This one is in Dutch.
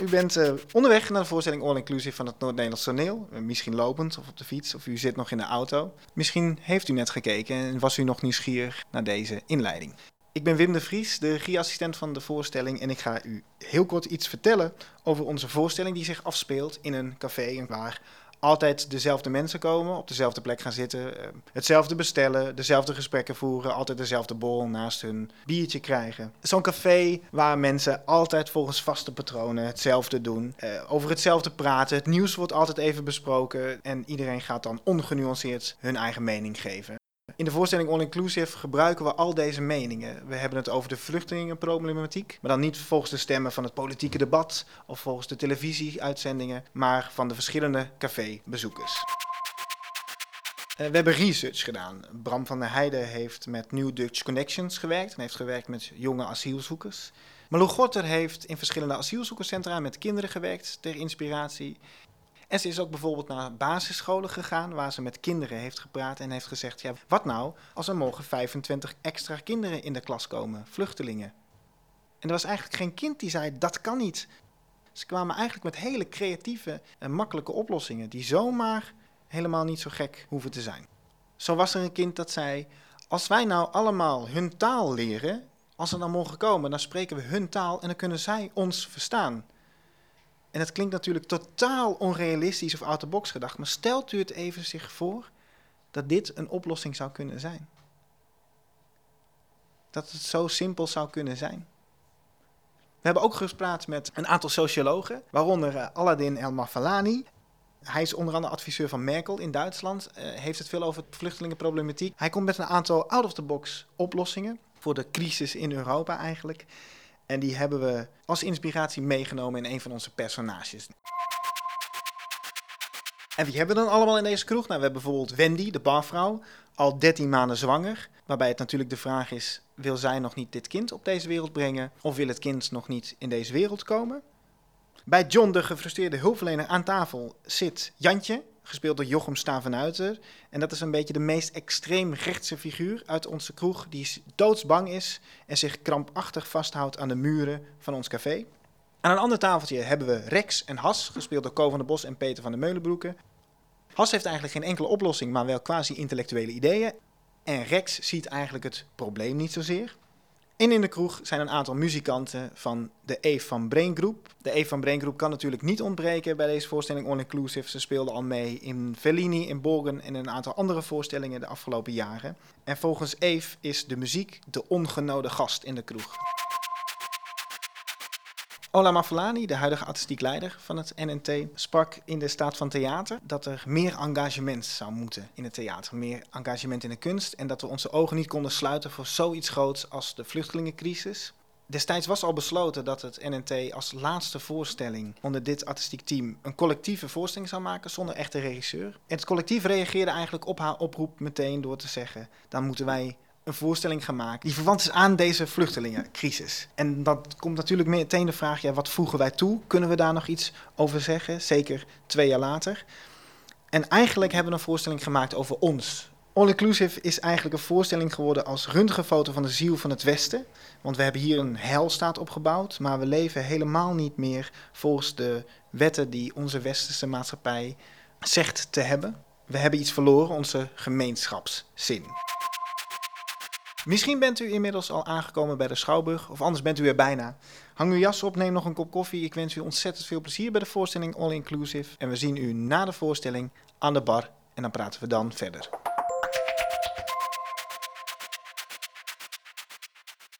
U bent uh, onderweg naar de voorstelling All Inclusive van het Noord-Nederlands toneel. Uh, misschien lopend of op de fiets of u zit nog in de auto. Misschien heeft u net gekeken en was u nog nieuwsgierig naar deze inleiding. Ik ben Wim de Vries, de regieassistent van de voorstelling en ik ga u heel kort iets vertellen over onze voorstelling die zich afspeelt in een café waar altijd dezelfde mensen komen, op dezelfde plek gaan zitten, eh, hetzelfde bestellen, dezelfde gesprekken voeren, altijd dezelfde bol naast hun biertje krijgen. Zo'n café waar mensen altijd volgens vaste patronen hetzelfde doen, eh, over hetzelfde praten, het nieuws wordt altijd even besproken en iedereen gaat dan ongenuanceerd hun eigen mening geven. In de voorstelling All Inclusive gebruiken we al deze meningen. We hebben het over de vluchtelingenproblematiek, maar dan niet volgens de stemmen van het politieke debat of volgens de televisieuitzendingen, maar van de verschillende cafébezoekers. Uh, we hebben research gedaan. Bram van der Heijden heeft met New Dutch Connections gewerkt en heeft gewerkt met jonge asielzoekers. Malou Gotter heeft in verschillende asielzoekerscentra met kinderen gewerkt ter inspiratie. En ze is ook bijvoorbeeld naar basisscholen gegaan waar ze met kinderen heeft gepraat en heeft gezegd: ja, wat nou als er morgen 25 extra kinderen in de klas komen, vluchtelingen? En er was eigenlijk geen kind die zei: dat kan niet. Ze kwamen eigenlijk met hele creatieve en makkelijke oplossingen die zomaar helemaal niet zo gek hoeven te zijn. Zo was er een kind dat zei: als wij nou allemaal hun taal leren, als ze dan morgen komen, dan spreken we hun taal en dan kunnen zij ons verstaan. En het klinkt natuurlijk totaal onrealistisch of out the box gedacht, maar stelt u het even zich voor dat dit een oplossing zou kunnen zijn. Dat het zo simpel zou kunnen zijn. We hebben ook gesproken met een aantal sociologen, waaronder uh, Aladdin El Mafalani. Hij is onder andere adviseur van Merkel in Duitsland, uh, heeft het veel over vluchtelingenproblematiek. Hij komt met een aantal out-of-the-box oplossingen voor de crisis in Europa eigenlijk. En die hebben we als inspiratie meegenomen in een van onze personages. En wie hebben we dan allemaal in deze kroeg? Nou, we hebben bijvoorbeeld Wendy, de barvrouw, al 13 maanden zwanger. Waarbij het natuurlijk de vraag is: wil zij nog niet dit kind op deze wereld brengen? Of wil het kind nog niet in deze wereld komen? Bij John, de gefrustreerde hulpverlener aan tafel, zit Jantje, gespeeld door Jochem Stavenuiter. En dat is een beetje de meest extreem rechtse figuur uit onze kroeg, die doodsbang is en zich krampachtig vasthoudt aan de muren van ons café. Aan een ander tafeltje hebben we Rex en Has, gespeeld door Ko van der Bos en Peter van der Meulenbroeken. Has heeft eigenlijk geen enkele oplossing, maar wel quasi-intellectuele ideeën. En Rex ziet eigenlijk het probleem niet zozeer. En in de kroeg zijn een aantal muzikanten van de Eve van Brain Group. De Eve van Brain Group kan natuurlijk niet ontbreken bij deze voorstelling All Inclusive. Ze speelden al mee in Fellini, in Borgen en een aantal andere voorstellingen de afgelopen jaren. En volgens Eve is de muziek de ongenode gast in de kroeg. Ola Mafalani, de huidige artistiek leider van het NNT, sprak in de staat van theater dat er meer engagement zou moeten in het theater. Meer engagement in de kunst en dat we onze ogen niet konden sluiten voor zoiets groots als de vluchtelingencrisis. Destijds was al besloten dat het NNT als laatste voorstelling onder dit artistiek team een collectieve voorstelling zou maken zonder echte regisseur. En het collectief reageerde eigenlijk op haar oproep meteen door te zeggen: dan moeten wij een voorstelling gemaakt die verwant is aan deze vluchtelingencrisis. En dat komt natuurlijk meteen de vraag, ja, wat voegen wij toe? Kunnen we daar nog iets over zeggen? Zeker twee jaar later. En eigenlijk hebben we een voorstelling gemaakt over ons. All Inclusive is eigenlijk een voorstelling geworden als röntgenfoto van de ziel van het Westen. Want we hebben hier een heilstaat opgebouwd, maar we leven helemaal niet meer volgens de wetten die onze westerse maatschappij zegt te hebben. We hebben iets verloren, onze gemeenschapszin. Misschien bent u inmiddels al aangekomen bij de Schouwburg, of anders bent u er bijna. Hang uw jas op, neem nog een kop koffie. Ik wens u ontzettend veel plezier bij de voorstelling All Inclusive. En we zien u na de voorstelling aan de bar en dan praten we dan verder.